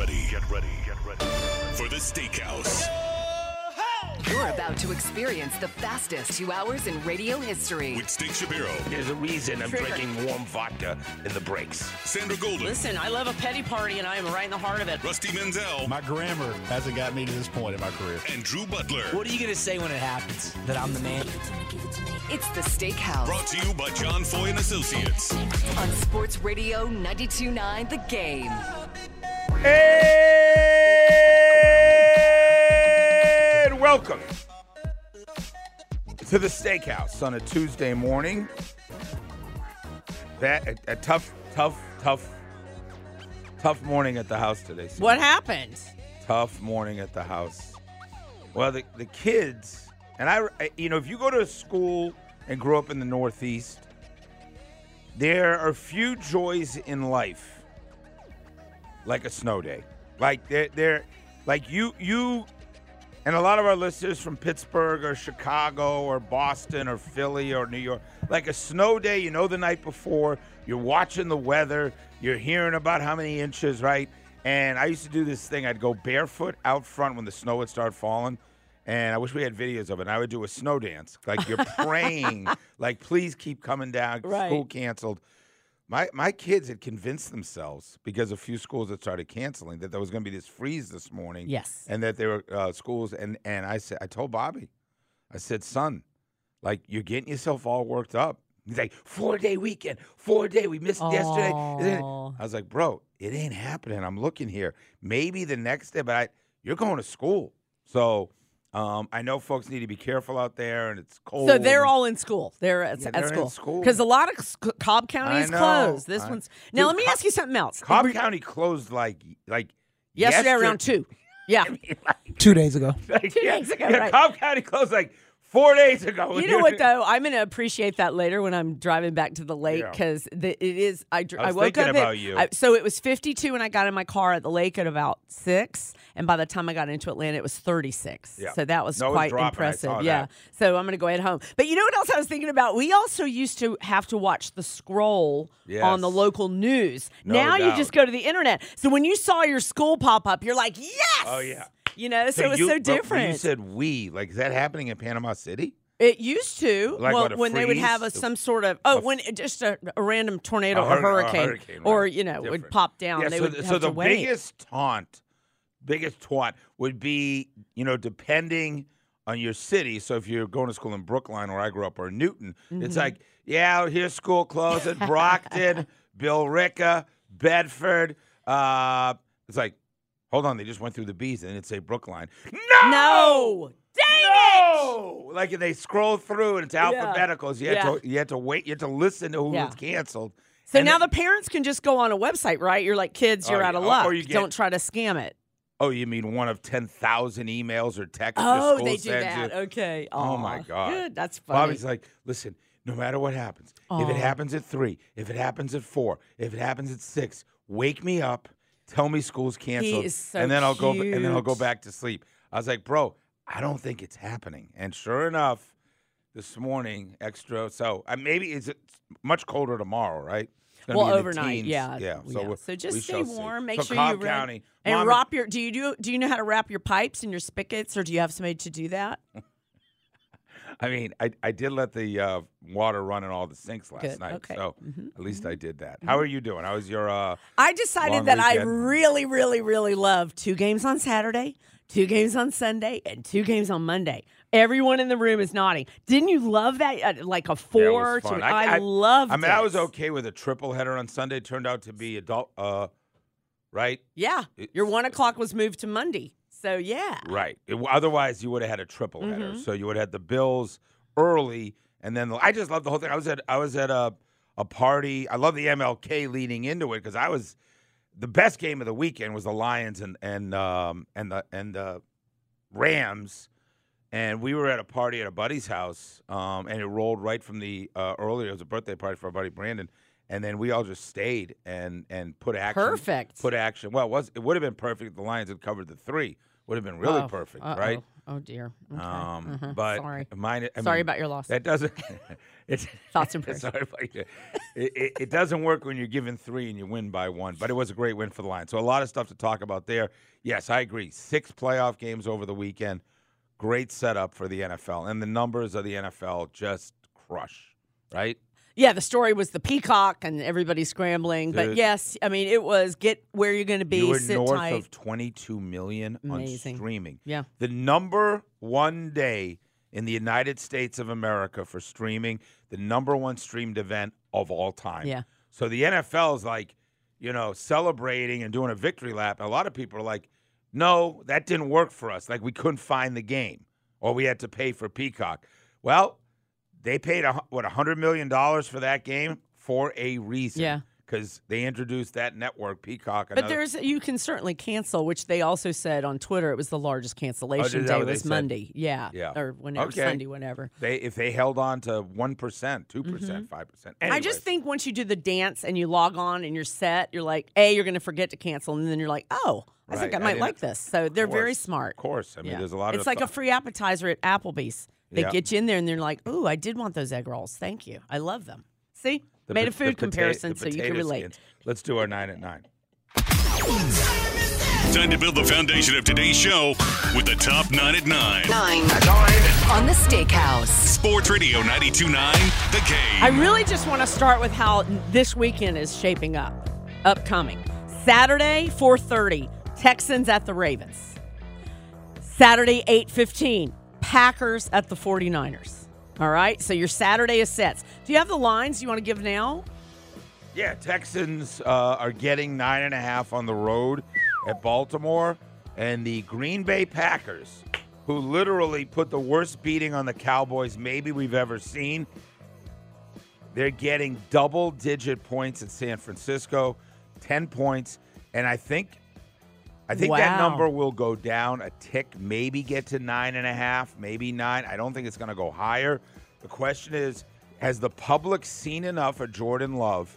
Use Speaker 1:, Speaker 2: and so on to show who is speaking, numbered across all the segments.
Speaker 1: ready, get ready, get ready for the Steakhouse.
Speaker 2: You're about to experience the fastest two hours in radio history.
Speaker 1: With Steak Shapiro,
Speaker 3: There's a reason I'm drinking warm vodka in the breaks.
Speaker 1: Sandra Golden,
Speaker 4: Listen, I love a petty party and I am right in the heart of it.
Speaker 1: Rusty Mansell,
Speaker 5: My grammar hasn't got me to this point in my career.
Speaker 1: and Drew Butler.
Speaker 6: What are you going to say when it happens? That I'm the man?
Speaker 2: It's the Steakhouse
Speaker 1: Brought to you by John Foy and Associates.
Speaker 2: on Sports Radio 92.9 The Game.
Speaker 3: And welcome to the steakhouse on a Tuesday morning. That a, a tough, tough, tough, tough morning at the house today.
Speaker 4: What happened?
Speaker 3: Tough morning at the house. Well, the the kids and I, I- you know, if you go to a school and grow up in the Northeast, there are few joys in life like a snow day. Like they're, they're like you you and a lot of our listeners from Pittsburgh or Chicago or Boston or Philly or New York, like a snow day, you know the night before, you're watching the weather, you're hearing about how many inches, right? And I used to do this thing. I'd go barefoot out front when the snow would start falling. And I wish we had videos of it. And I would do a snow dance. Like you're praying, like, please keep coming down.
Speaker 4: Right.
Speaker 3: School canceled. My my kids had convinced themselves because a few schools had started canceling that there was going to be this freeze this morning.
Speaker 4: Yes.
Speaker 3: and that there were uh, schools and and I said I told Bobby, I said, son, like you're getting yourself all worked up. He's like four day weekend, four day. We missed yesterday. Isn't it?"
Speaker 4: Aw.
Speaker 3: I was like, bro, it ain't happening. I'm looking here. Maybe the next day, but I, you're going to school, so. Um, I know folks need to be careful out there, and it's cold.
Speaker 4: So they're all in school. They're at,
Speaker 3: Yeah,
Speaker 4: at
Speaker 3: they're in
Speaker 4: school.
Speaker 3: school.
Speaker 4: Because a lot of sc- Cobb County
Speaker 3: I
Speaker 4: is
Speaker 3: know.
Speaker 4: closed. This
Speaker 3: I-
Speaker 4: one's now.
Speaker 3: Dude,
Speaker 4: let me
Speaker 3: Cobb-
Speaker 4: ask you something else.
Speaker 3: Cobb
Speaker 4: We-
Speaker 3: County closed like like
Speaker 4: yesterday
Speaker 3: yester-
Speaker 4: around two. Yeah.
Speaker 6: Two days ago.
Speaker 3: like,
Speaker 4: Two
Speaker 3: yeah,
Speaker 4: days ago,
Speaker 3: yeah,
Speaker 4: right.
Speaker 3: Cobb County closed like four days ago.
Speaker 4: You know what though? I'm going to appreciate that later when I'm driving back to the lake
Speaker 3: Yeah.
Speaker 4: because it is. I,
Speaker 3: I was
Speaker 4: woke
Speaker 3: thinking
Speaker 4: up at-. I- so it was 52 when I got in my car at the lake at about six, and by the time I got into Atlanta, it was 36.
Speaker 3: Yeah.
Speaker 4: So that was
Speaker 3: No,
Speaker 4: quite
Speaker 3: dropping.
Speaker 4: Impressive. Yeah.
Speaker 3: that.
Speaker 4: So I'm going to go ahead home. But you know what else I was thinking about? We also used to have to watch the scroll on the local news.
Speaker 3: No
Speaker 4: now you just go to the internet. So when you saw your school pop up, you're like, yes.
Speaker 3: Oh, yeah.
Speaker 4: You know, so, it was
Speaker 3: you,
Speaker 4: so different.
Speaker 3: You said we. Like, is that happening in Panama City?
Speaker 4: It used to.
Speaker 3: Like
Speaker 4: well,
Speaker 3: what,
Speaker 4: when they would have a, some sort of oh,
Speaker 3: A-
Speaker 4: when just a, a random tornado
Speaker 3: A
Speaker 4: or
Speaker 3: hur- a
Speaker 4: hurricane,
Speaker 3: hurricane,
Speaker 4: or you know would pop down.
Speaker 3: Yeah,
Speaker 4: they
Speaker 3: so,
Speaker 4: would
Speaker 3: th-
Speaker 4: have
Speaker 3: so the
Speaker 4: wait.
Speaker 3: biggest taunt, biggest taunt would be, you know, depending on your city. So if you're going to school in Brookline, where I grew up, or Newton,
Speaker 4: Mm-hmm.
Speaker 3: it's like, yeah, here's school closed at Brockton, Billerica, Bedford. Uh, it's like, hold on, they just went through the B's and it'd say Brookline. No,
Speaker 4: no, dang
Speaker 3: no! Like and they scroll through and it's alphabetical. So you had
Speaker 4: Yeah.
Speaker 3: to you had to wait. You had to listen to who
Speaker 4: Yeah.
Speaker 3: was canceled.
Speaker 4: So
Speaker 3: And
Speaker 4: now
Speaker 3: then-
Speaker 4: the parents can just go on a website, right? You're like, kids, you're
Speaker 3: Oh,
Speaker 4: out of. Luck.
Speaker 3: or you get-
Speaker 4: Don't try to scam it.
Speaker 3: Oh, you mean one of ten thousand emails or texts? the
Speaker 4: Oh,
Speaker 3: school
Speaker 4: they do that.
Speaker 3: you?
Speaker 4: Okay.
Speaker 3: Oh my God.
Speaker 4: Good. That's funny.
Speaker 3: Bobby's like, listen, no matter what happens, if it happens at three, if it happens at four, if it happens at six, wake me up, tell me school's canceled,
Speaker 4: is so
Speaker 3: and then I'll go and then I'll go back to sleep. I was like, bro, I don't think it's happening. And sure enough, this morning, extra. So uh, maybe it's much colder tomorrow, right?
Speaker 4: Well,
Speaker 3: be in the
Speaker 4: overnight, yeah,
Speaker 3: yeah. So, we'll-
Speaker 4: so just stay
Speaker 3: shall see.
Speaker 4: warm. Make
Speaker 3: So
Speaker 4: sure
Speaker 3: Cobb
Speaker 4: you run-
Speaker 3: County,
Speaker 4: and
Speaker 3: Mom,
Speaker 4: wrap your. Do you do? Do you know how to wrap your pipes and your spigots, or do you have somebody to do that?
Speaker 3: I mean, I, I did let the uh, water run in all the sinks last
Speaker 4: Good,
Speaker 3: night,
Speaker 4: okay.
Speaker 3: so
Speaker 4: Mhm,
Speaker 3: at least I did that. How are you doing? How was your? Uh,
Speaker 4: I decided that I really, really, really love two games on Saturday, two games on Sunday, and two games on Monday. Everyone in the room is nodding. Didn't you love that? Uh, like a
Speaker 3: yeah, it
Speaker 4: four
Speaker 3: was
Speaker 4: to.
Speaker 3: fun.
Speaker 4: I, loved.
Speaker 3: I mean, I was okay with a triple header on Sunday. It turned out to be adult, uh, right?
Speaker 4: Yeah,
Speaker 3: It-
Speaker 4: your one o'clock was moved to Monday. So yeah,
Speaker 3: Right. It- otherwise, you would have had a triple header.
Speaker 4: Mhm.
Speaker 3: So you would have had the Bills early, and then the, I just love the whole thing. I was at I was at a a party. I love the MLK leading into it because I was the best game of the weekend was the Lions and and um and the and the Rams. And we were at a party at a buddy's house, um, and it rolled right from the uh, earlier. It was a birthday party for our buddy Brandon, and then we all just stayed and and put action.
Speaker 4: Perfect.
Speaker 3: Put action. Well, it was it would have been perfect if the Lions had covered the three. Would have been really
Speaker 4: Oh,
Speaker 3: perfect,
Speaker 4: uh-oh.
Speaker 3: right?
Speaker 4: Oh dear. Okay.
Speaker 3: Um,
Speaker 4: Uh-huh.
Speaker 3: but
Speaker 4: sorry.
Speaker 3: mine. I
Speaker 4: Sorry
Speaker 3: mean,
Speaker 4: about your loss.
Speaker 3: That doesn't. It,
Speaker 4: Thoughts and prayers.
Speaker 3: Sorry about you. It, it, it doesn't work when you're given three and you win by one. But it was a great win for the Lions. So a lot of stuff to talk about there. Yes, I agree. Six playoff games over the weekend. Great setup for the NFL, and the numbers of the NFL just crush. Right?
Speaker 4: Yeah, the story was the peacock and everybody scrambling. But
Speaker 3: Dude.
Speaker 4: yes, I mean it was get where you're going to be.
Speaker 3: you were north
Speaker 4: tight.
Speaker 3: of 22 million
Speaker 4: Amazing.
Speaker 3: on streaming.
Speaker 4: Yeah.
Speaker 3: The number one day in the United States of America for streaming, the number one streamed event of all time.
Speaker 4: Yeah.
Speaker 3: So the NFL is like, you know, celebrating and doing a victory lap. A lot of people are like, no, that didn't work for us. Like we couldn't find the game or we had to pay for Peacock. Well, they paid, a, what, $100 million for that game for a reason.
Speaker 4: Yeah.
Speaker 3: Because they introduced that network, Peacock.
Speaker 4: But
Speaker 3: another-
Speaker 4: there's you can certainly cancel, which they also said on Twitter. It was the largest cancellation
Speaker 3: Oh,
Speaker 4: day was
Speaker 3: said?
Speaker 4: Monday. Yeah,
Speaker 3: Yeah.
Speaker 4: or whenever
Speaker 3: Okay.
Speaker 4: Sunday, whenever.
Speaker 3: They if they held on to one percent, two percent, five percent.
Speaker 4: Mm-hmm. I just think once you do the dance and you log on and you're set, you're like, a, you're going to forget to cancel, and then you're like, oh, I think
Speaker 3: Right,
Speaker 4: I
Speaker 3: I
Speaker 4: might
Speaker 3: didn't-
Speaker 4: like this. So they're very smart.
Speaker 3: Of course, I mean,
Speaker 4: Yeah.
Speaker 3: there's a lot of It's
Speaker 4: like a free appetizer at Applebee's. They
Speaker 3: Yeah.
Speaker 4: get you in there and they're like, ooh, I did want those egg rolls. Thank you. I love them. See,
Speaker 3: the
Speaker 4: made
Speaker 3: po-
Speaker 4: a food
Speaker 3: pota-
Speaker 4: comparison so you can relate.
Speaker 3: skins. Let's do our nine at nine.
Speaker 1: Time to build the foundation of today's show with the top nine at nine.
Speaker 2: Nine. On the Steakhouse.
Speaker 1: Sports Radio 929, The Game.
Speaker 4: I really just want to start with how this weekend is shaping up. Upcoming. Saturday, 4:30, Texans at the Ravens. Saturday, 8:15, Packers at the 49ers. All right? So your Saturday is sets. Do you have the lines you want to give now?
Speaker 3: Yeah, Texans uh, are getting nine and a half on the road at Baltimore, and the Green Bay Packers, who literally put the worst beating on the Cowboys maybe we've ever seen. They're getting double digit points at San Francisco, 10 points. And I think I think that number will go down a tick, maybe get to nine and a half, maybe nine. I don't think it's going to go higher. The question is Has the public seen enough of Jordan Love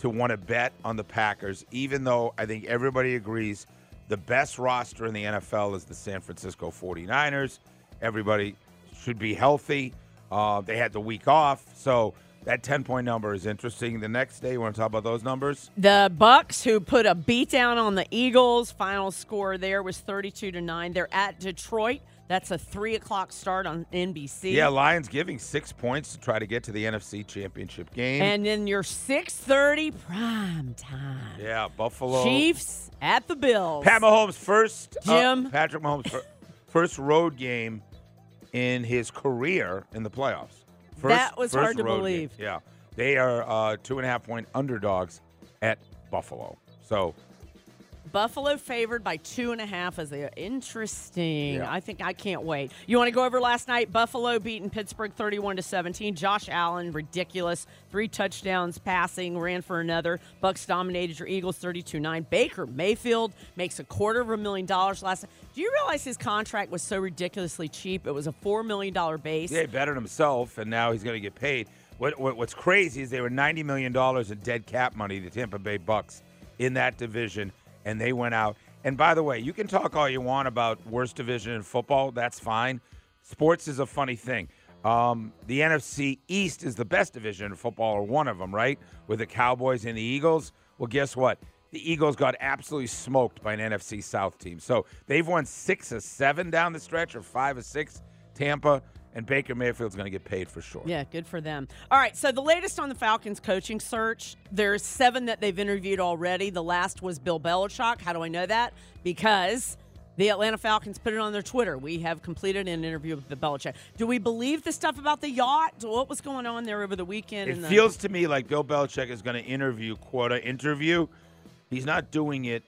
Speaker 3: to want to bet on the Packers, even though I think everybody agrees the best roster in the NFL is the San Francisco 49ers? Everybody should be healthy. Uh, they had the week off. So that 10 point number is interesting. The next day, you want to talk about those numbers?
Speaker 4: The Bucs, who put a beat down on the Eagles, final score there was 32 to 9. They're at Detroit. That's a three o'clock start on NBC.
Speaker 3: Yeah, Lions giving six points to try to get to the NFC Championship game.
Speaker 4: And then your 6:30 prime time.
Speaker 3: yeah, Buffalo.
Speaker 4: Chiefs at the Bills.
Speaker 3: Pat Mahomes' first. uh,
Speaker 4: Jim.
Speaker 3: Patrick Mahomes' first road game in his career in the playoffs. First,
Speaker 4: That was hard to
Speaker 3: road game.
Speaker 4: believe.
Speaker 3: Yeah, they are uh, two and a half point underdogs at Buffalo. So
Speaker 4: Buffalo favored by two and a half as a interesting.
Speaker 3: Yeah.
Speaker 4: I think I can't wait. You want to go over last night? Buffalo beating Pittsburgh 31 to 17. Josh Allen, ridiculous. Three touchdowns passing, ran for another. Bucs dominated your Eagles 32-9. Baker Mayfield makes a quarter of a million dollars last night. Do you realize his contract was so ridiculously cheap? It was a $4 million base.
Speaker 3: yeah, he bettered himself, and now he's going to get paid. What, what What's crazy is they were ninety million dollars in dead cap money, the Tampa Bay Bucs, in that division, and they went out. And by the way, you can talk all you want about worst division in football. That's fine. Sports is a funny thing. Um, the NFC East is the best division in football, or one of them, right? With the Cowboys and the Eagles. Well, guess what? The Eagles got absolutely smoked by an NFC South team. So they've won six of seven down the stretch, or five of six. Tampa and Baker Mayfield's going to get paid for sure.
Speaker 4: Yeah, good for them. All right, so the latest on the Falcons coaching search, there's seven that they've interviewed already. The last was Bill Belichick. How do I know that? Because the Atlanta Falcons put it on their Twitter. We have completed an interview with Bill Belichick. Do we believe the stuff about the yacht? What was going on there over the weekend?
Speaker 3: It
Speaker 4: the-
Speaker 3: feels to me like Bill Belichick is going to interview, quota interview. He's not doing it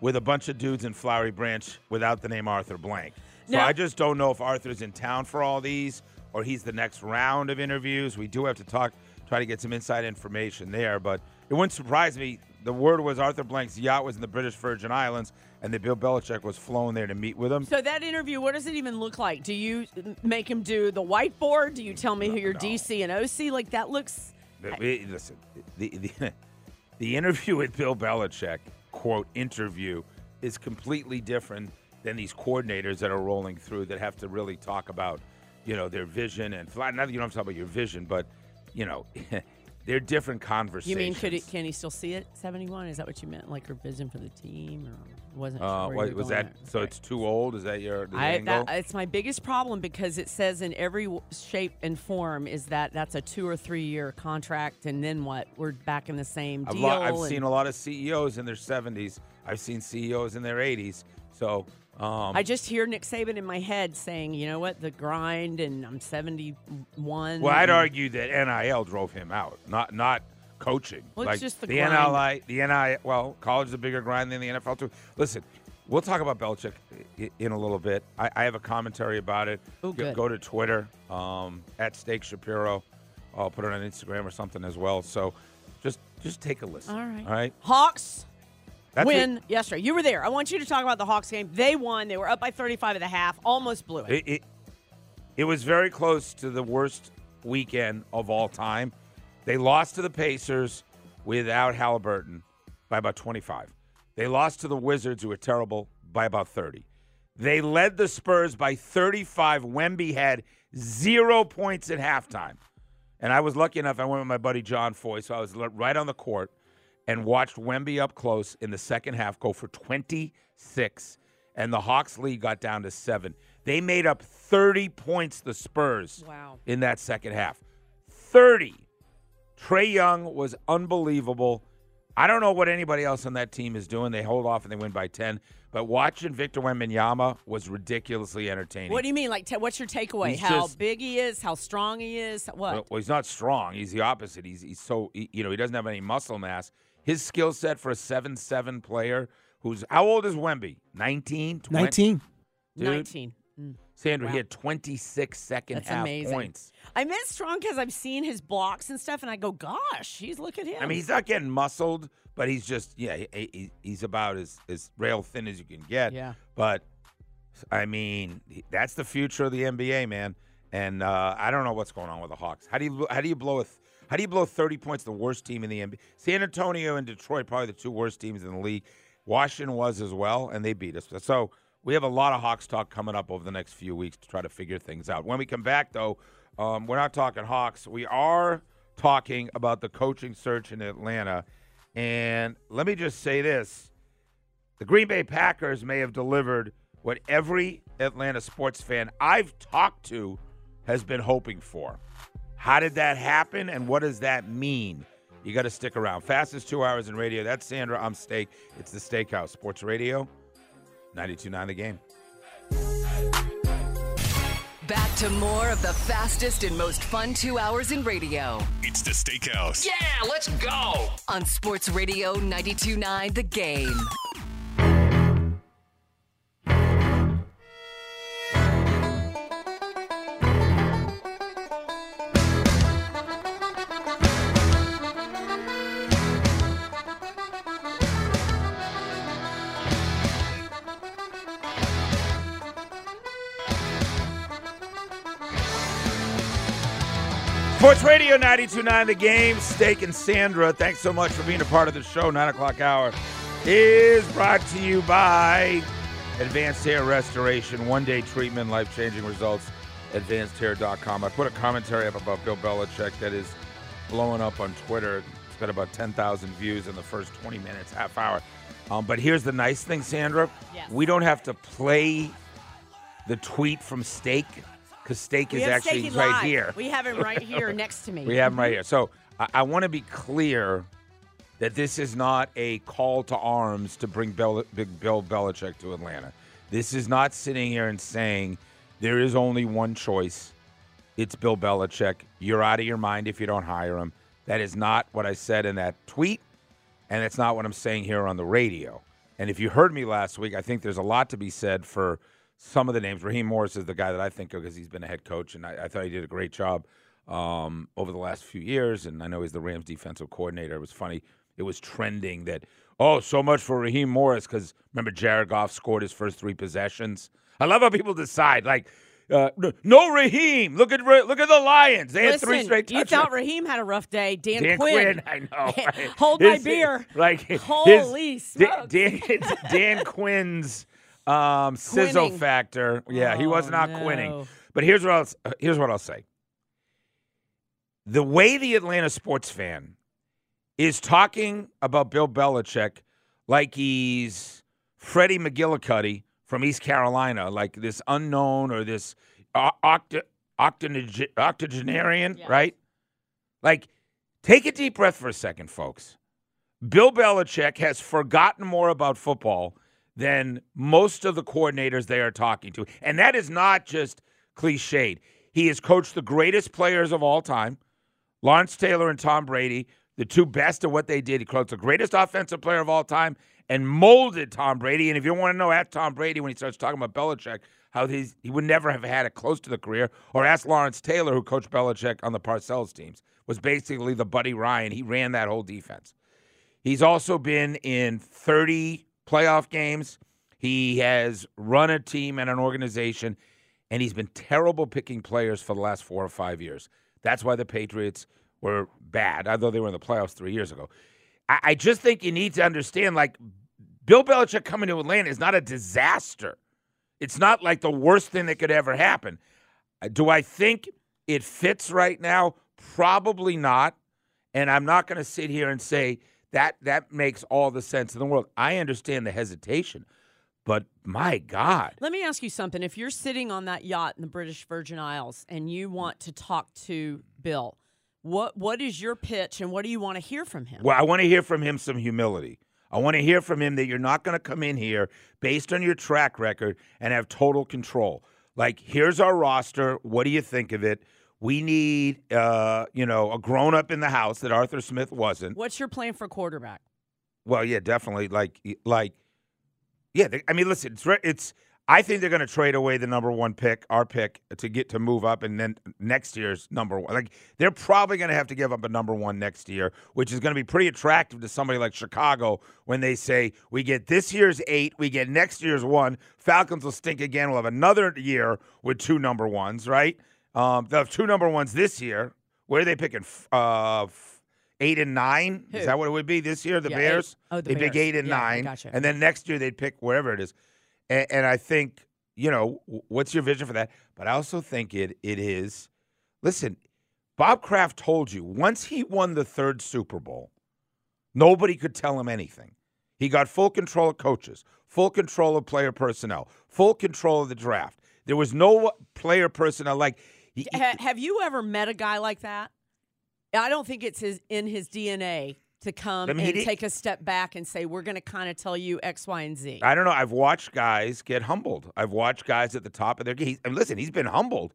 Speaker 3: with a bunch of dudes in Flowery Branch without the name Arthur Blank. So
Speaker 4: Now-
Speaker 3: I just don't know if Arthur's in town for all these or he's the next round of interviews. We do have to talk, try to get some inside information there, but it wouldn't surprise me. The word was Arthur Blank's yacht was in the British Virgin Islands, and that Bill Belichick was flown there to meet with him.
Speaker 4: So that interview, what does it even look like? Do you make him do the whiteboard? Do you tell me who your
Speaker 3: no.
Speaker 4: DC and OC? Like that looks.
Speaker 3: Listen, the, the the interview with Bill Belichick, quote interview, is completely different than these coordinators that are rolling through that have to really talk about, you know, their vision and fly. Not that you don't have to talk about your vision, but you know, they're different conversations.
Speaker 4: You mean could it, can he still see it? Seventy one? Is that what you meant? Like her vision for the team, or wasn't?
Speaker 3: Uh,
Speaker 4: sure
Speaker 3: what, was that
Speaker 4: there.
Speaker 3: so?
Speaker 4: Okay.
Speaker 3: It's too old. Is that your
Speaker 4: I, that, it's my biggest problem because it says in every shape and form is that that's a two or three year contract, and then what? We're back in the same
Speaker 3: I've,
Speaker 4: deal.
Speaker 3: lo- I've seen a lot of CEOs in their 70s. I've seen CEOs in their 80s. So, um,
Speaker 4: I just hear Nick Saban in my head saying, "You know what? The grind, and I'm 71."
Speaker 3: well, I'd argue that NIL drove him out, not not coaching.
Speaker 4: Well, it's
Speaker 3: like
Speaker 4: just the
Speaker 3: the
Speaker 4: grind.
Speaker 3: NIL, the NIL. Well, college is a bigger grind than the NFL too. Listen, we'll talk about Belichick in a little bit. I, I have a commentary about it.
Speaker 4: Oh,
Speaker 3: Go-. Go to Twitter um, at Steak Shapiro. I'll put it on Instagram or something as well. So, just just take a listen.
Speaker 4: All right.
Speaker 3: All right.
Speaker 4: Hawks
Speaker 3: That's
Speaker 4: win
Speaker 3: it.
Speaker 4: yesterday. You were there. I want you to talk about the Hawks game. They won. They were up by 35 at the half. Almost blew it.
Speaker 3: It, it, it was very close to the worst weekend of all time. They lost to the Pacers without Halliburton by about 25. They lost to the Wizards, who were terrible, by about 30. They led the Spurs by 35. Wemby had zero points at halftime. And I was lucky enough, I went with my buddy John Foy, so I was right on the court and watched Wemby up close in the second half go for 26. And the Hawks lead got down to seven. They made up 30 points, the Spurs,
Speaker 4: Wow.
Speaker 3: in that second half. 30. Trae Young was unbelievable. I don't know what anybody else on that team is doing. They hold off and they win by 10. But watching Victor Wembanyama was ridiculously entertaining.
Speaker 4: What do you mean? Like, ta what's your takeaway?
Speaker 3: He's
Speaker 4: how
Speaker 3: just-
Speaker 4: big he is? How strong he is? What?
Speaker 3: Well, well, he's not strong. He's the opposite. He's he's so he- you know he doesn't have any muscle mass. His skill set for a seven-seven player who's how old is Wemby? 19? 20?
Speaker 6: 19.
Speaker 3: Dude,
Speaker 4: 19. Mm.
Speaker 3: Sandra,
Speaker 4: Wow.
Speaker 3: he had 26 second
Speaker 4: That's
Speaker 3: half
Speaker 4: amazing.
Speaker 3: points.
Speaker 4: I meant strong because I've seen his blocks and stuff, and I go, "Gosh, he's look at him."
Speaker 3: I mean, he's not getting muscled, but he's just yeah, he, he, he's about as as rail thin as you can get.
Speaker 4: Yeah.
Speaker 3: But I mean, that's the future of the NBA, man. And uh, I don't know what's going on with the Hawks. How do you how do you blow a th- how do you blow 30 points? The worst team in the NBA. San Antonio and Detroit probably the two worst teams in the league. Washington was as well, and they beat us. So we have a lot of Hawks talk coming up over the next few weeks to try to figure things out. When we come back, though, um, we're not talking Hawks. We are talking about the coaching search in Atlanta. And let me just say this the Green Bay Packers may have delivered what every Atlanta sports fan I've talked to has been hoping for. How did that happen, and what does that mean? You got to stick around. Fastest two hours in radio. That's Sandra. I'm Steak. It's the Steakhouse Sports Radio, 92.9 The Game.
Speaker 2: Back to more of the fastest and most fun two hours in radio
Speaker 1: It's the Steakhouse.
Speaker 6: Yeah, let's go.
Speaker 2: on Sports Radio 92.9 The Game.
Speaker 3: Radio 92.9 The Game. Steak and Sandra, thanks so much for being a part of the show. 9 o'clock hour is brought to you by Advanced Hair Restoration. One day treatment, life changing results. AdvancedHair.com. I put a commentary up about Bill Belichick that is blowing up on Twitter. It's got about 10,000 views in the first 20 minutes, half hour. Um, but here's the nice thing, Sandra.
Speaker 4: Yes.
Speaker 3: We don't have to play the tweet from Steak because Steak
Speaker 4: we
Speaker 3: is actually
Speaker 4: Steaky
Speaker 3: right
Speaker 4: live.
Speaker 3: here.
Speaker 4: We have him right here next to me.
Speaker 3: We have him right here. So I, I want to be clear that this is not a call to arms to bring Bel- Big Bill Belichick to Atlanta. This is not sitting here and saying there is only one choice. It's Bill Belichick. You're out of your mind if you don't hire him. That is not what I said in that tweet, and it's not what I'm saying here on the radio. And if you heard me last week, I think there's a lot to be said for some of the names. Raheem Morris is the guy that I think of because he's been a head coach, and I, I thought he did a great job um, over the last few years. And I know he's the Rams defensive coordinator. It was funny. It was trending that, oh, so much for Raheem Morris because remember Jared Goff scored his first three possessions. I love how people decide like. Uh, no- Raheem. Look at look at the Lions. They had three straight
Speaker 4: you thought Raheem had a rough day. Dan,
Speaker 3: Dan
Speaker 4: Quinn.
Speaker 3: Quinn, I know.
Speaker 4: Hold my beer.
Speaker 3: Like his-
Speaker 4: Holy
Speaker 3: Dan,
Speaker 4: smokes.
Speaker 3: Dan, Dan Quinn's Um, sizzle
Speaker 4: Quinning.
Speaker 3: factor. Yeah, he was
Speaker 4: Oh,
Speaker 3: not
Speaker 4: no.
Speaker 3: quinning. But here's what I'll s- uh, here's what I'll say. The way the Atlanta sports fan is talking about Bill Belichick like he's Freddie McGillicuddy from East Carolina, like this unknown or this o- octa, octoge- octogenarian, right? Like, take a deep breath for a second, folks. Bill Belichick has forgotten more about football than most of the coordinators they are talking to. And that is not just cliched. He has coached the greatest players of all time, Lawrence Taylor and Tom Brady, the two best at what they did. He coached the greatest offensive player of all time and molded Tom Brady. And if you want to know, ask Tom Brady when he starts talking about Belichick, how he's, he would never have had it close to the career. Or ask Lawrence Taylor, who coached Belichick on the Parcells teams, was basically the Buddy Ryan. He ran that whole defense. He's also been in 30 playoff games. He has run a team and an organization, and he's been terrible picking players for the last four or five years. That's why the Patriots were bad, although they were in the playoffs three years ago. I, I just think you need to understand like, Bill Belichick coming to Atlanta is not a disaster. It's not like the worst thing that could ever happen. Uh, Do I think it fits right now? Probably not. And I'm not going to sit here and say that that makes all the sense in the world. I understand the hesitation, but my God.
Speaker 4: Let me ask you something. If you're sitting on that yacht in the British Virgin Isles and you want to talk to Bill, what what is your pitch and what do you want to hear from him?
Speaker 3: Well, I want to hear from him some humility. I want to hear from him that you're not going to come in here based on your track record and have total control. Like, here's our roster. What do you think of it? We need, uh, you know, a grown up in the house that Arthur Smith wasn't.
Speaker 4: What's your plan for quarterback?
Speaker 3: Well, yeah, definitely. Like, like, yeah. They, I mean, listen, it's it's. I think they're going to trade away the number one pick, our pick, to get to move up, and then next year's number one. Like, they're probably going to have to give up a number one next year, which is going to be pretty attractive to somebody like Chicago when they say we get this year's eight, we get next year's one. Falcons will stink again. We'll have another year with two number ones, right? Um, they'll have two number ones this year. Where are they picking? Uh, eight and nine?
Speaker 4: Who?
Speaker 3: Is that what it would be this year? The
Speaker 4: Yeah, eight.
Speaker 3: Bears?
Speaker 4: Oh, the
Speaker 3: they pick eight and
Speaker 4: Yeah,
Speaker 3: nine,
Speaker 4: gotcha.
Speaker 3: and then next year they'd pick wherever it is. And, and I think you know what's your vision for that? But I also think it it is. Listen, Bob Kraft told you once he won the third Super Bowl, nobody could tell him anything. He got full control of coaches, full control of player personnel, full control of the draft. There was no player personnel like.
Speaker 4: Ha- have you ever met a guy like that? I don't think it's his in his DNA to come
Speaker 3: I mean,
Speaker 4: and take a step back and say we're going to kind of tell you X, Y, and Z.
Speaker 3: I don't know. I've watched guys get humbled. I've watched guys at the top of their game. And listen, he's been humbled.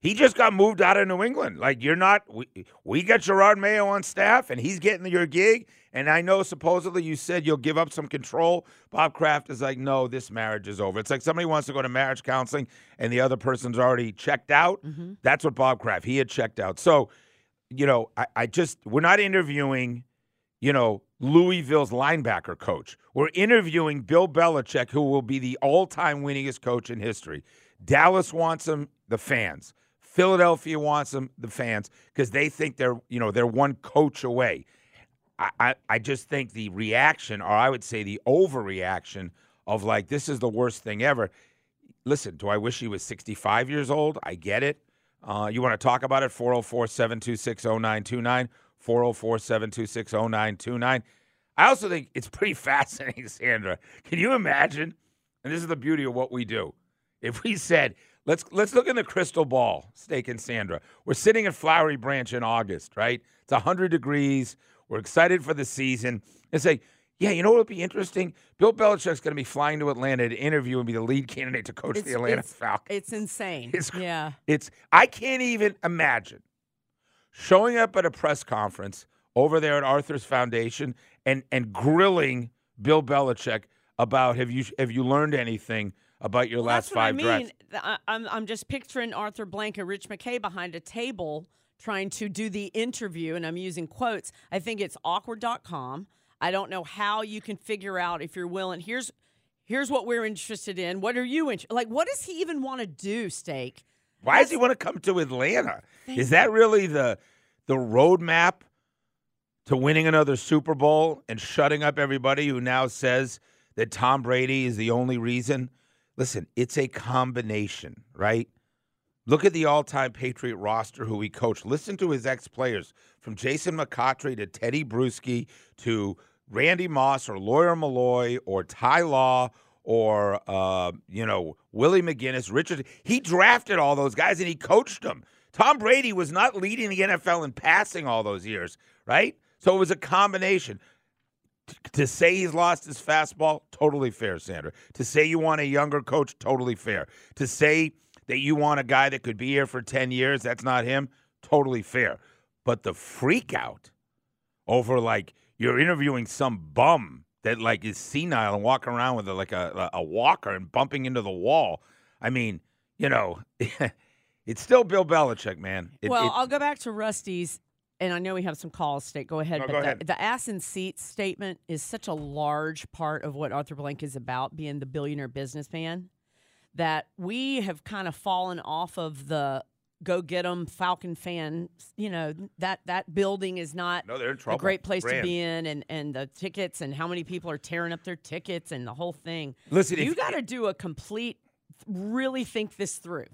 Speaker 3: He just got moved out of New England. Like you're not. We, we got Jerod Mayo on staff, and he's getting your gig. And I know supposedly you said you'll give up some control. Bob Kraft is like, no, this marriage is over. It's like somebody wants to go to marriage counseling, and the other person's already checked out. Mm-hmm. That's what Bob Kraft. He had checked out. So, you know, I, I just we're not interviewing you know, Louisville's linebacker coach. We're interviewing Bill Belichick, who will be the all time winningest coach in history. Dallas wants him, the fans. Philadelphia wants him, the fans, because they think they're, you know, they're one coach away. I, I, just think the reaction, or I would say the overreaction of like, this is the worst thing ever. Listen, do I wish he was 65 years old? I get it. Uh, you want to talk about it? 404 726 0929. 404 726 0929. I also think it's pretty fascinating, Sandra. Can you imagine? And this is the beauty of what we do. If we said, let's let's look in the crystal ball, Steak and Sandra. We're sitting at Flowery Branch in August, right? It's 100 degrees. We're excited for the season. And say, yeah, you know what would be interesting? Bill Belichick's going to be flying to Atlanta to interview and be the lead candidate to coach the Atlanta
Speaker 4: it's,
Speaker 3: Falcons.
Speaker 4: it's insane.
Speaker 3: It's-
Speaker 4: yeah.
Speaker 3: It's I can't even imagine showing up at a press conference over there at Arthur's Foundation and and grilling Bill Belichick about have you have you learned anything about your
Speaker 4: Well,
Speaker 3: last
Speaker 4: that's what
Speaker 3: five
Speaker 4: I mean.
Speaker 3: drafts?
Speaker 4: I, I'm, I'm just picturing Arthur Blank and Rich McKay behind a table trying to do the interview, and I'm using quotes. I think it's awkward.com. I don't know how you can figure out if you're willing. Here's here's what we're interested in. What are you interested? Like, what does he even want to do, Steak?
Speaker 3: Why does he want to come to Atlanta? Is that really the the roadmap to winning another Super Bowl and shutting up everybody who now says that Tom Brady is the only reason listen, it's a combination, right? Look at the all-time Patriot roster who he coached. Listen to his ex-players from Jason McCourty to Tedy Bruschi to Randy Moss or Lawyer Milloy or Ty Law or uh, you know Willie McGinest, Richard. He drafted all those guys and he coached them. Tom Brady was not leading the NFL in passing all those years, right? So it was a combination. T- to say he's lost his fastball, totally fair, Sandra. To say you want a younger coach, totally fair. To say that you want a guy that could be here for 10 years, that's not him, totally fair. But the freak out over like you're interviewing some bum that like is senile and walking around with a, like a, a walker and bumping into the wall. I mean, you know, it's still Bill Belichick, man. It-
Speaker 4: well,
Speaker 3: it-
Speaker 4: I'll go back to Rusty's, and I know we have some calls. State, go ahead.
Speaker 3: No,
Speaker 4: but
Speaker 3: go
Speaker 4: the,
Speaker 3: ahead.
Speaker 4: the ass and seats statement is such a large part of what Arthur Blank is about, being the billionaire businessman, that we have kind of fallen off of the go get them Falcon fan. You know that that building is not
Speaker 3: no, they're in trouble.
Speaker 4: a great place to be in, and and the tickets and how many people are tearing up their tickets and the whole thing.
Speaker 3: Listen,
Speaker 4: you got to do a complete, really think this through.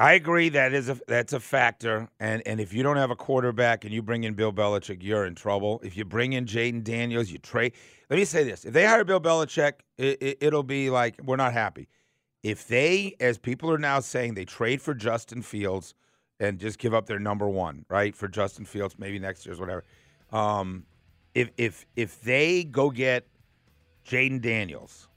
Speaker 3: I agree that is a that's a factor, and and if you don't have a quarterback and you bring in Bill Belichick, you're in trouble. If you bring in Jayden Daniels, you trade. Let me say this: if they hire Bill Belichick, it, it, it'll be like we're not happy. If they, as people are now saying, they trade for Justin Fields and just give up their number one, right, for Justin Fields, maybe next year's whatever. Um, if if if they go get Jayden Daniels,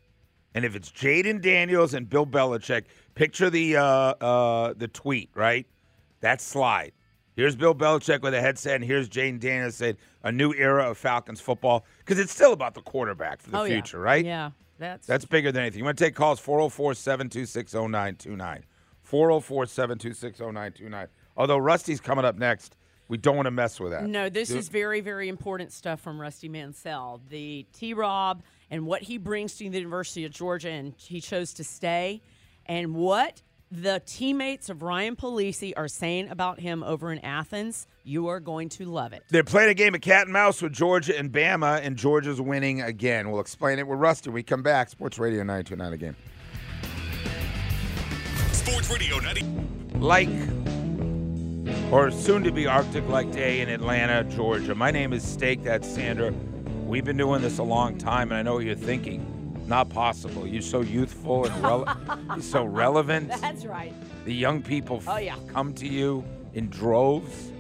Speaker 3: and if it's Jayden Daniels and Bill Belichick, picture the uh, uh, the tweet, right? That slide. Here's Bill Belichick with a headset, and here's Jayden Daniels saying a new era of Falcons football because it's still about the quarterback for the
Speaker 4: oh
Speaker 3: future,
Speaker 4: yeah.
Speaker 3: right?
Speaker 4: Yeah, that's
Speaker 3: That's bigger than anything. You want to take calls 404 726 0929. 404 726 0929. Although Rusty's coming up next, we don't want to mess with that.
Speaker 4: No, this
Speaker 3: Do-
Speaker 4: is very, very important stuff from Rusty Mansell. The T Rob and what he brings to the University of Georgia, and he chose to stay, and what the teammates of Ryan Puglisi are saying about him over in Athens. You are going to love it.
Speaker 3: They're playing a game of cat and mouse with Georgia and Bama, and Georgia's winning again. We'll explain it with Rusty. when We come back. Sports Radio 929 again.
Speaker 1: Sports Radio 90.
Speaker 3: Like, or soon to be Arctic like day in Atlanta, Georgia. My name is Steak. That's Sandra. We've been doing this a long time, and I know what you're thinking. Not possible. You're so youthful and rele- so relevant.
Speaker 4: That's right.
Speaker 3: The young people
Speaker 4: Oh, yeah.
Speaker 3: come to you in droves.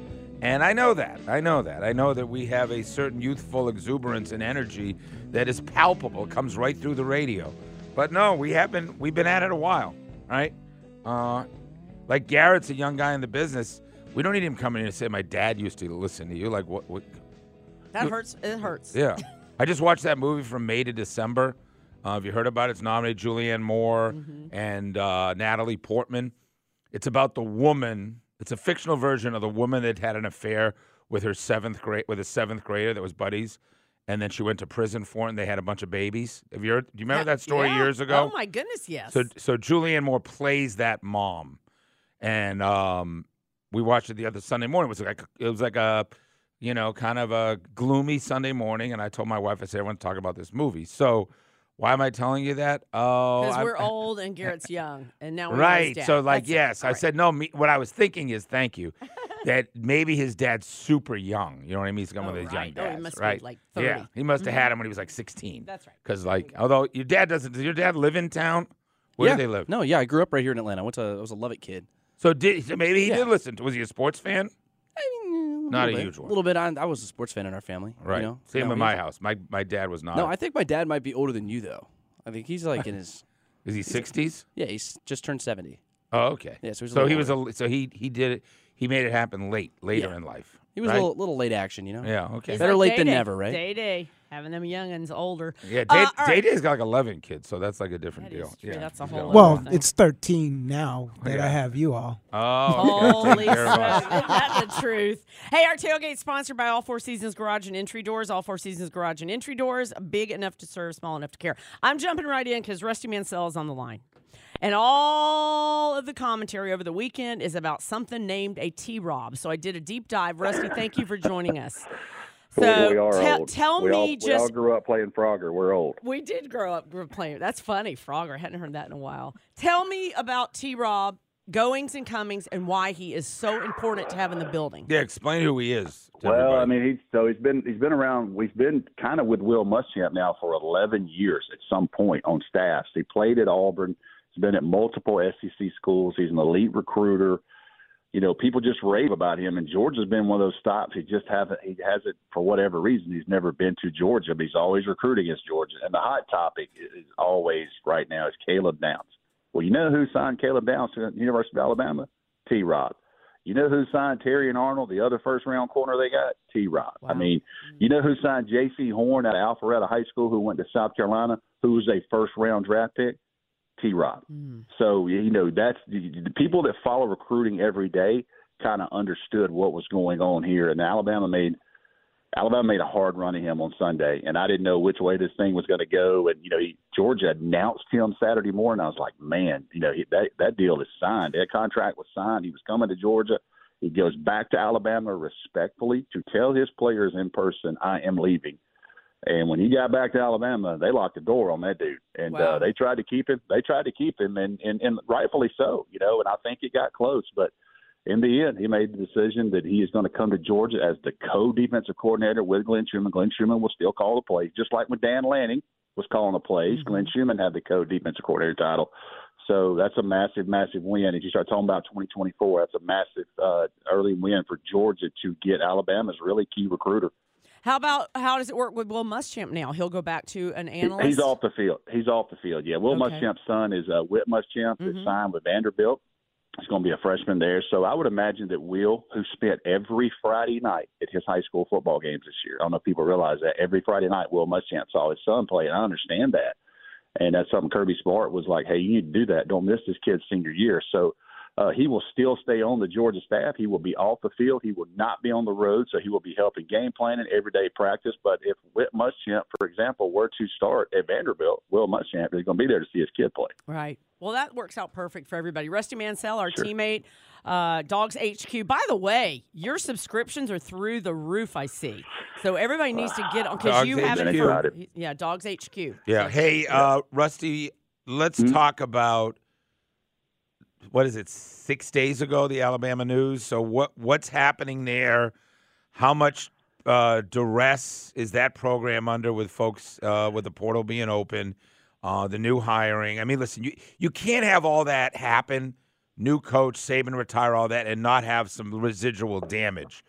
Speaker 3: And I know that. I know that. I know that we have a certain youthful exuberance and energy that is palpable. It comes right through the radio. But no, we have been we've been at it a while, right? Uh, like Garrett's a young guy in the business. We don't need him coming in and say, "My dad used to listen to you." Like what? what
Speaker 4: That hurts. It hurts.
Speaker 3: yeah. I just watched that movie from May to December. Uh, have you heard about it? It's nominated Julianne Moore and uh, Natalie Portman. It's about the woman. It's a fictional version of the woman that had an affair with her seventh grade with a seventh grader that was buddies, and then she went to prison for it. and They had a bunch of babies. Have you heard? Do you remember that story
Speaker 4: Yeah.
Speaker 3: years ago?
Speaker 4: Oh my goodness, yes.
Speaker 3: So so Julianne Moore plays that mom, and um, we watched it the other Sunday morning. It was like it was like a, you know, kind of a gloomy Sunday morning, and I told my wife, I said, I want to talk about this movie. So why am I telling you that? Oh,
Speaker 4: because we're old and Garrett's young, and now we know his
Speaker 3: right.
Speaker 4: dad.
Speaker 3: So like,
Speaker 4: That's
Speaker 3: yes, I
Speaker 4: right.
Speaker 3: said no. Me, what I was thinking is, thank you. That maybe his dad's super young. You know what I mean? He's got one
Speaker 4: Oh,
Speaker 3: of these
Speaker 4: right.
Speaker 3: young
Speaker 4: Oh, he
Speaker 3: dads,
Speaker 4: must be,
Speaker 3: right?
Speaker 4: like,
Speaker 3: Yeah, he must have had mm-hmm. him when he was like 16.
Speaker 4: That's right.
Speaker 3: Because like, although your dad doesn't, does your dad live in town? Where
Speaker 7: yeah.
Speaker 3: do they live?
Speaker 7: No, yeah, I grew up right here in Atlanta. I went to I was a Lovett kid.
Speaker 3: So did so maybe he
Speaker 7: Yeah.
Speaker 3: did listen to? Was he a sports fan? Not a
Speaker 7: bit.
Speaker 3: huge one.
Speaker 7: A little bit. I, I was a sports fan in our family. you
Speaker 3: Right.
Speaker 7: know?
Speaker 3: Same
Speaker 7: No,
Speaker 3: in my house. My my dad was not.
Speaker 7: No, I think my dad might be older than you though. I think he's like in his
Speaker 3: Is he sixties?
Speaker 7: yeah. He's just turned seventy.
Speaker 3: Oh, okay.
Speaker 7: Yeah, so
Speaker 3: so he
Speaker 7: little
Speaker 3: was a so he he did it. He made it happen late, later
Speaker 7: Yeah.
Speaker 3: in life.
Speaker 7: He was
Speaker 3: right?
Speaker 7: a little, little late action, you know.
Speaker 3: Yeah. Okay.
Speaker 4: He's
Speaker 7: Better
Speaker 4: like
Speaker 7: late than
Speaker 4: Day-Day.
Speaker 7: never, right?
Speaker 4: Day Day, having them youngins older.
Speaker 3: Yeah.
Speaker 4: Uh,
Speaker 3: Day
Speaker 4: all right.
Speaker 3: Day's got like eleven kids, so that's like a different
Speaker 4: That
Speaker 3: deal.
Speaker 4: is true.
Speaker 3: Yeah.
Speaker 4: That's a whole
Speaker 3: got
Speaker 6: Well,
Speaker 4: thing.
Speaker 6: it's 13 now that
Speaker 3: Yeah.
Speaker 6: I have you all.
Speaker 3: Oh.
Speaker 4: Holy
Speaker 3: Take care of us.
Speaker 4: smokes. Isn't that the truth? Hey, our tailgate sponsored by All Four Seasons Garage and Entry Doors. All Four Seasons Garage and Entry Doors, big enough to serve, small enough to care. I'm jumping right in because Rusty Mansell is on the line. And all of the commentary over the weekend is about something named a T Rob. So I did a deep dive. Rusty, thank you for joining us. So
Speaker 8: we are
Speaker 4: tell-
Speaker 8: old.
Speaker 4: tell
Speaker 8: we
Speaker 4: me
Speaker 8: all, we all grew up playing Frogger. We're old.
Speaker 4: We did grow up playing. That's funny, Frogger. I hadn't heard that in a while. Tell me about T. Rob goings and comings and why he is so important to have in the building.
Speaker 3: Yeah, explain who he is.
Speaker 8: Well,
Speaker 3: everybody.
Speaker 8: I mean, he's so he's been he's been around. We've been kind of with Will Muschamp now for 11 years at some point on staffs. He played at Auburn. He's been at multiple SEC schools. He's an elite recruiter. You know, people just rave about him, and Georgia's been one of those stops. He just haven't. He hasn't for whatever reason. He's never been to Georgia, but he's always recruiting against Georgia. And the hot topic is always right now is Caleb Downs. Well, you know who signed Caleb Downs to the University of Alabama? T. Rob. You know who signed Terrion Arnold, the other first round corner they got? T. Rob. I mean, you know who signed Jaycee Horn out of Alpharetta High School, who went to South Carolina, who was a first round draft pick? T. Rob. Hmm. So you know that's the, the people that follow recruiting every day kind of understood what was going on here, and Alabama made Alabama made a hard run at him on Sunday, and I didn't know which way this thing was going to go. And you know, he, Georgia announced him Saturday morning. I was like, man, you know, he, that that deal is signed. That contract was signed. He was coming to Georgia. He goes back to Alabama respectfully to tell his players in person, I am leaving. And when he got back to Alabama, they locked the door on that dude, and
Speaker 4: Wow.
Speaker 8: uh, they tried to keep him. They tried to keep him, and, and and rightfully so, you know. And I think it got close, but in the end, he made the decision that he is going to come to Georgia as the co-defensive coordinator with Glenn Schumann. Glenn Schumann will still call the plays, just like when Dan Lanning was calling the plays. Glenn Schumann had the co-defensive coordinator title. So that's a massive, massive win. If you start talking about 2024, that's a massive uh, early win for Georgia to get Alabama's really key recruiter.
Speaker 4: How about how does it work with Will Muschamp now? He'll go back to an analyst.
Speaker 8: He's off the field. He's off the field. Yeah, Will
Speaker 4: Okay.
Speaker 8: Muschamp's son is uh, Whit Muschamp that
Speaker 4: Mhm.
Speaker 8: signed with Vanderbilt. He's going to be a freshman there. So I would imagine that Will, who spent every Friday night at his high school football games this year, I don't know if people realize that every Friday night Will Muschamp saw his son play, and I understand that. And that's something Kirby Smart was like, hey, you need to do that. Don't miss this kid's senior year. So uh, he will still stay on the Georgia staff. He will be off the field. He will not be on the road, so he will be helping game planning, everyday practice. But if Whit Muschamp, for example, were to start at Vanderbilt, Will Muschamp is going to be there to see his kid play.
Speaker 4: Right. Well, that works out perfect for everybody. Rusty Mansell, our
Speaker 8: Sure.
Speaker 4: teammate, uh, Dawgs HQ. By the way, your subscriptions are through the roof. I see. So everybody needs to get on because you have it
Speaker 8: HQ.
Speaker 4: for yeah, Dawgs HQ.
Speaker 3: Yeah. Hey, uh, Rusty, let's
Speaker 8: Hmm?
Speaker 3: talk about what is it? Six days ago, the Alabama news. So what what's happening there? How much uh, duress is that program under with folks uh, with the portal being open, uh, the new hiring? I mean, listen, you you can't have all that happen. New coach, Saban retire, all that, and not have some residual damage.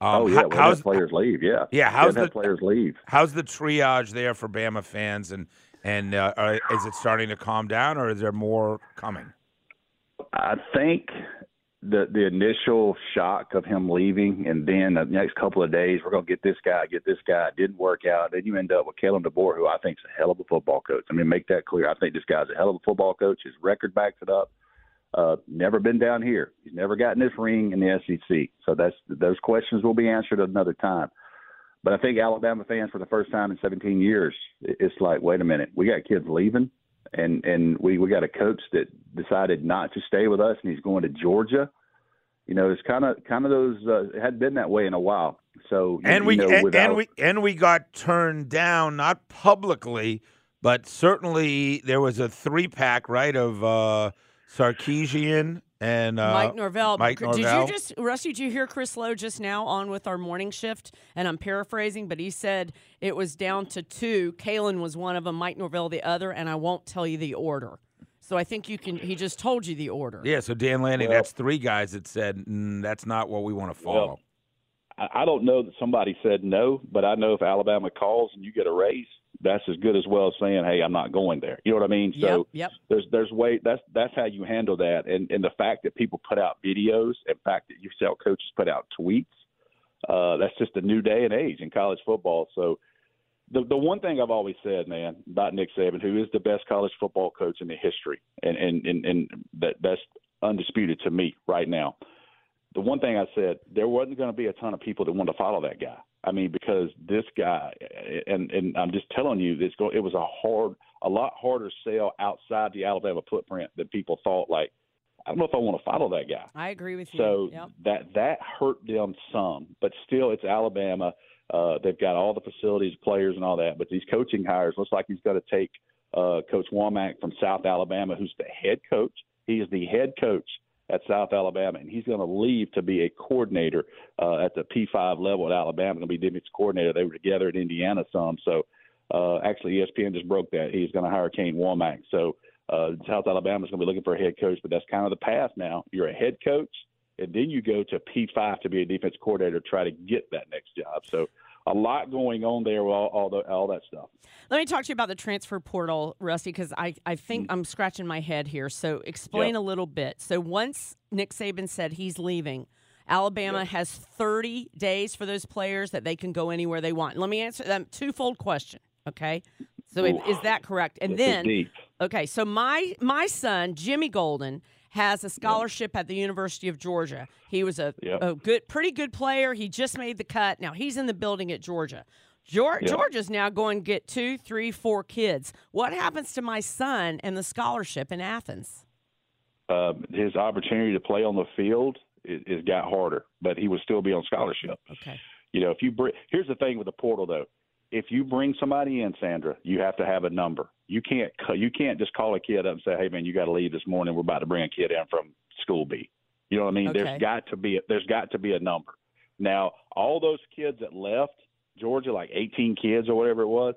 Speaker 3: Um,
Speaker 8: oh yeah, well,
Speaker 3: how's
Speaker 8: players leave. Yeah,
Speaker 3: Yeah, how's the-
Speaker 8: players leave?
Speaker 3: How's the triage there for Bama fans, and and uh, are, is it starting to calm down, or is there more coming?
Speaker 8: I think the the initial shock of him leaving, and then the next couple of days, we're going to get this guy, get this guy. It didn't work out. Then you end up with Kalen DeBoer, who I think is a hell of a football coach. I mean, make that clear. I think this guy's a hell of a football coach. His record backs it up. Uh, never been down here. He's never gotten this ring in the SEC. So that's those questions will be answered another time. But I think Alabama fans, for the first time in 17 years, it's like, wait a minute, we got kids leaving, and and we we got a coach that decided not to stay with us, and he's going to Georgia. You know, it's kind of kind of those. Uh, it hadn't been that way in a while. So
Speaker 3: And we
Speaker 8: know,
Speaker 3: and,
Speaker 8: without-
Speaker 3: and we and we got turned down, not publicly, but certainly there was a three pack, right, of uh, Sarkisian and uh,
Speaker 4: Mike Norvell.
Speaker 3: Mike
Speaker 4: Did you just, Rusty, did you hear Chris Low just now on with our morning shift? And I'm paraphrasing, but he said it was down to two. Kalen was one of them, Mike Norvell the other, and I won't tell you the order. So I think you can, he just told you the order.
Speaker 3: Yeah, so Dan Lanning,
Speaker 8: Well-
Speaker 3: that's three guys that said mm, that's not what we want to follow.
Speaker 8: I I don't know that somebody said no, but I know if Alabama calls and you get a raise, that's as good as well as saying, "Hey, I'm not going there." You know what I mean?
Speaker 4: Yep,
Speaker 8: So
Speaker 4: yep.
Speaker 8: there's there's way that's that's how you handle that, and and the fact that people put out videos, and fact that you sell coaches put out tweets, uh, that's just a new day and age in college football. So. The the one thing I've always said, man, about Nick Saban, who is the best college football coach in the history, and and and, and that that's undisputed to me right now the one thing I said, there wasn't going to be a ton of people that wanted to follow that guy. I mean, because this guy, and and I'm just telling you, this go, it was a hard, a lot harder sell outside the Alabama footprint than people thought. Like, I don't know if I want to follow that guy.
Speaker 4: I agree with you.
Speaker 8: So
Speaker 4: Yep.
Speaker 8: that that hurt them some, but still, it's Alabama. Uh, they've got all the facilities, players, and all that. But these coaching hires looks like he's going to take uh, Coach Wommack from South Alabama, who's the head coach. He is the head coach at South Alabama, and he's going to leave to be a coordinator uh, at the P5 level at Alabama. Going to be defense coordinator. They were together at Indiana some. So uh, actually, ESPN just broke that. He's going to hire Kane Wommack. So uh, South Alabama is going to be looking for a head coach, but that's kind of the path now. You're a head coach, and then you go to P5 to be a defense coordinator, try to get that next job. So a lot going on there with all, all, the, all that stuff.
Speaker 4: Let me talk to you about the transfer portal, Rusty, because I, I think mm. I'm scratching my head here. So explain
Speaker 8: Yep.
Speaker 4: a little bit. So once Nick Saban said he's leaving, Alabama has 30 days for those players that they can go anywhere they want. Let me answer that twofold question. Okay. So if- is that correct? And then, okay, so my my son Jimmy Golden has a scholarship at the University of Georgia. He was a,
Speaker 8: Yep.
Speaker 4: a good, pretty good player. He just made the cut. Now he's in the building at Georgia. Geor-
Speaker 8: Yep.
Speaker 4: Georgia's now going to get two, three, four kids. What happens to my son and the scholarship in Athens?
Speaker 8: uh, his opportunity to play on the field is, is got harder, but he would still be on scholarship.
Speaker 4: Okay.
Speaker 8: You know, if you here's the thing with the portal though, if you bring somebody in, Sandra, you have to have a number. You can't you can't just call a kid up and say, "Hey man, you got to leave this morning. We're about to bring a kid in from school B." You know what I mean?
Speaker 4: Okay.
Speaker 8: There's got to be a, there's got to be a number. Now, all those kids that left Georgia, like 18 kids or whatever it was,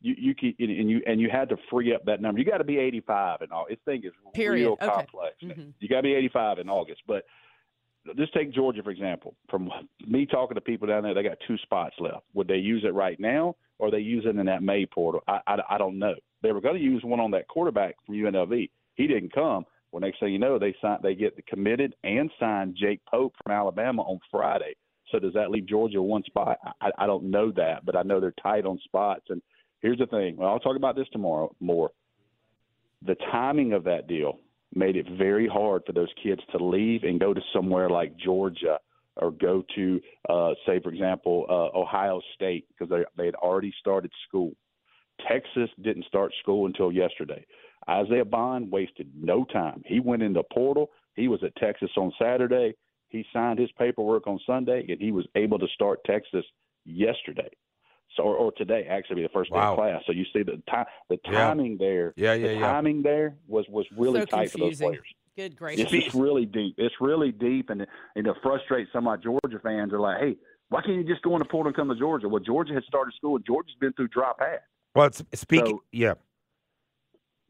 Speaker 8: you you can, and you and you had to free up that number. You got to be 85 and all. This thing is
Speaker 4: Period.
Speaker 8: real
Speaker 4: Okay.
Speaker 8: complex.
Speaker 4: Mhm.
Speaker 8: You got to be 85 in August, but just take Georgia for example. From me talking to people down there, they got two spots left. Would they use it right now, or they use it in that May portal? I I, I don't know. They were going to use one on that quarterback from UNLV. He didn't come. Well, next thing you know, they sign they get committed and signed Jake Pope from Alabama on Friday. So does that leave Georgia one spot? I, I don't know that, but I know they're tight on spots. And here's the thing. Well, I'll talk about this tomorrow more. The timing of that deal made it very hard for those kids to leave and go to somewhere like Georgia or go to, uh, say, for example, uh, Ohio State because they they had already started school. Texas didn't start school until yesterday. Isaiah Bond wasted no time. He went in the portal. He was at Texas on Saturday. He signed his paperwork on Sunday, and he was able to start Texas yesterday. So, or, or today, actually, be the first day of class. So you see the time, the
Speaker 3: Yeah.
Speaker 8: timing there.
Speaker 3: Yeah, yeah,
Speaker 8: the
Speaker 3: yeah.
Speaker 8: timing there was was really
Speaker 4: so
Speaker 8: tight for those players.
Speaker 4: Good
Speaker 8: It's
Speaker 4: gracious.
Speaker 8: just really deep. It's really deep, and and it frustrates some of my Georgia fans. Are like, hey, why can't you just go in the portal and come to Georgia? Well, Georgia has started school, and Georgia's been through dry path.
Speaker 3: Well, it's, speaking.
Speaker 8: So-
Speaker 3: yeah.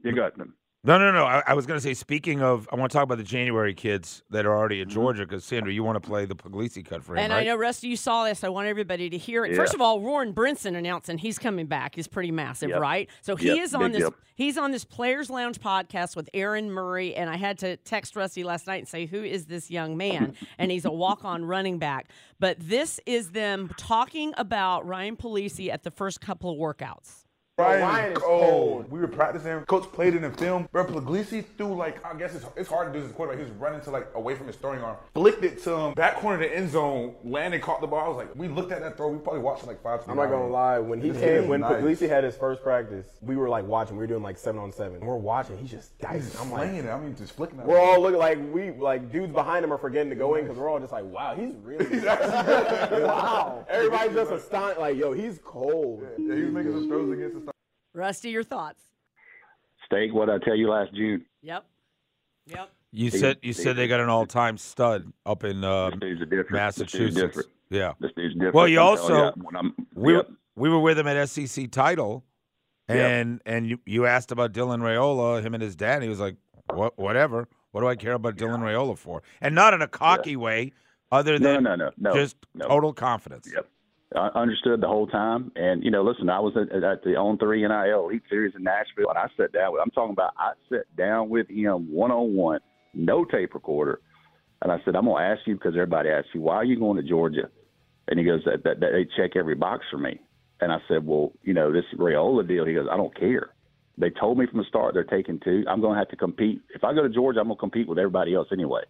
Speaker 8: You got them.
Speaker 3: No, no, no. I, I was going to say, speaking of, I want to talk about the January kids that are already
Speaker 8: Mm-hmm.
Speaker 3: Georgia because, Sandra, you want to play the Puglisi cut for him,
Speaker 4: And
Speaker 3: right?
Speaker 4: I know, Rusty, you saw this. I want everybody to hear it.
Speaker 8: Yeah.
Speaker 4: First of all, Warren Brinson announcing he's coming back is pretty massive,
Speaker 8: Yep.
Speaker 4: right? So he
Speaker 8: Yep,
Speaker 4: is on
Speaker 8: big
Speaker 4: this.
Speaker 8: yep.
Speaker 4: He's on this Players Lounge podcast with Aaron Murray, and I had to text Rusty last night and say, "Who is this young man?" and he's a walk-on running back. But this is them talking about Ryan Puglisi at the first couple of workouts.
Speaker 9: Ryan, is cold. We were practicing. Coach played it in film. Bro, Puglisi threw like I guess it's, it's hard to do this as a quarterback. He was running to like away from his throwing arm, flicked it to him back corner of the end zone. Landon caught the ball. I was like, we looked at that throw. We probably watched it like five times.
Speaker 10: I'm not gonna lie. When he came, when
Speaker 9: nice.
Speaker 10: Puglisi had his first practice, we were like watching. We were doing like seven on seven. We're watching. He's just dicing.
Speaker 9: just
Speaker 10: I'm like,
Speaker 9: slinging it. I mean, just flicking it.
Speaker 10: we're all looking like we like dudes behind him are forgetting to go in because we're all just like, wow, he's really. wow. Everybody's just astonished. Like, yo, he's cold.
Speaker 9: Yeah, he was making some throws against the
Speaker 4: Rusty, your thoughts?
Speaker 8: Steak, what I tell you last June.
Speaker 4: Yep. Yep.
Speaker 3: you
Speaker 8: They-
Speaker 3: said you
Speaker 8: they-
Speaker 3: said they got an all-time stud up in uh,
Speaker 8: This dude's a different. This dude's
Speaker 3: Massachusetts.
Speaker 8: different.
Speaker 3: Yeah.
Speaker 8: This dude's different.
Speaker 3: Well, you also-
Speaker 8: ya, when I'm-
Speaker 3: We
Speaker 8: yep.
Speaker 3: we were with him at SEC title,
Speaker 8: Yep.
Speaker 3: and and you, you asked about Dylan Raiola, him and his dad. And he was like, "What? Whatever. What do I care about Dylan Raiola for?" And not in a cocky way, other
Speaker 8: No,
Speaker 3: than
Speaker 8: no, no, no.
Speaker 3: just
Speaker 8: no.
Speaker 3: total confidence.
Speaker 8: Yep. I understood the whole time. And, you know, listen, I was at, at the On 3 NIL Elite Series in Nashville, and I sat down with I'm talking about I sat down with him one on one, no tape recorder. And I said, I'm to ask you because everybody asks you, why are you going to Georgia? And he goes, that, that, that they check every box for me. And I said, well, you know, this Raiola deal, he goes, I don't care. They told me from the start they're taking two. I'm going to have to compete. If I go to Georgia, I'm going to compete with everybody else anyway.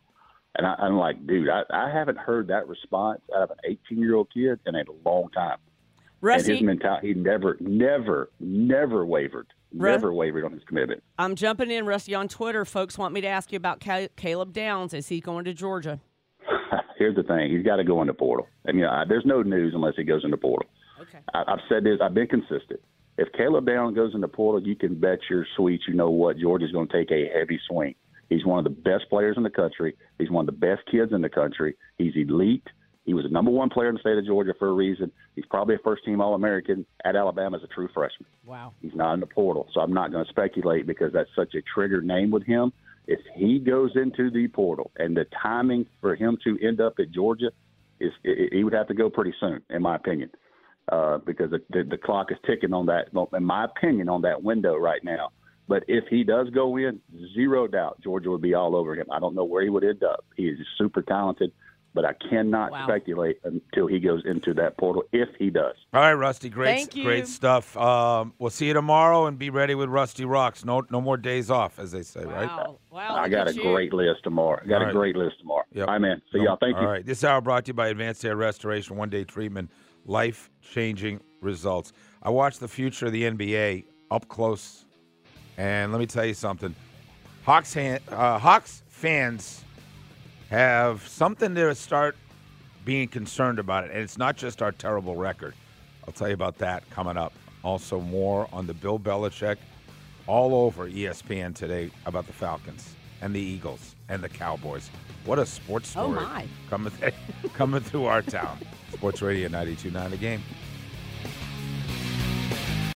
Speaker 8: And I, I'm like, dude, I, I haven't heard that response out of an 18 year old kid in a long time. and his mentality, he never, never, never wavered,
Speaker 4: Ru-
Speaker 8: never wavered on his commitment.
Speaker 4: I'm jumping in, Rusty, on Twitter. Folks want me to ask you about Caleb Downs. Is he going to Georgia?
Speaker 8: Here's the thing: he's got to go into portal. I mean, I, there's no news unless he goes into portal.
Speaker 4: Okay.
Speaker 8: I, I've said this. I've been consistent. If Caleb Down goes into portal, you can bet your sweets. You know what? Georgia's going to take a heavy swing. He's one of the best players in the country. He's one of the best kids in the country. He's elite. He was the number one player in the state of Georgia for a reason. He's probably a first team All American at Alabama as a true freshman.
Speaker 4: Wow.
Speaker 8: He's not in the portal. So I'm not going to speculate because that's such a trigger name with him. If he goes into the portal and the timing for him to end up at Georgia is, he would have to go pretty soon, in my opinion, uh, because the, the, the clock is ticking on that, in my opinion, on that window right now. But if he does go in, zero doubt, Georgia would be all over him. I don't know where he would end up. He is super talented but I cannot
Speaker 4: Wow.
Speaker 8: speculate until he goes into that portal if he does.
Speaker 3: All right, Rusty. Great,
Speaker 4: Thank you.
Speaker 3: great stuff. Um, we'll see you tomorrow, and be ready with Rusty Rocks. No, no more days off, as they say, right?
Speaker 4: Wow. Wow.
Speaker 8: I got a
Speaker 4: you.
Speaker 8: great list tomorrow. I got
Speaker 3: All
Speaker 8: a great list tomorrow.
Speaker 3: Yep.
Speaker 8: All right, man. See
Speaker 3: No-
Speaker 8: y'all. Thank you.
Speaker 3: All right. This hour brought to you by Advanced Hair Restoration, one day treatment, life changing results. I watched the future of the NBA up close, and let me tell you something. Hawks, han- uh, Hawks fans have something to start being concerned about it, and it's not just our terrible record. I'll tell you about that coming up. Also, more on the Bill Belichick all over ESPN today about the Falcons and the Eagles and the Cowboys. What a sports
Speaker 4: Oh,
Speaker 3: story
Speaker 4: my.
Speaker 3: coming coming through our town. Sports Radio 92.9 The Game.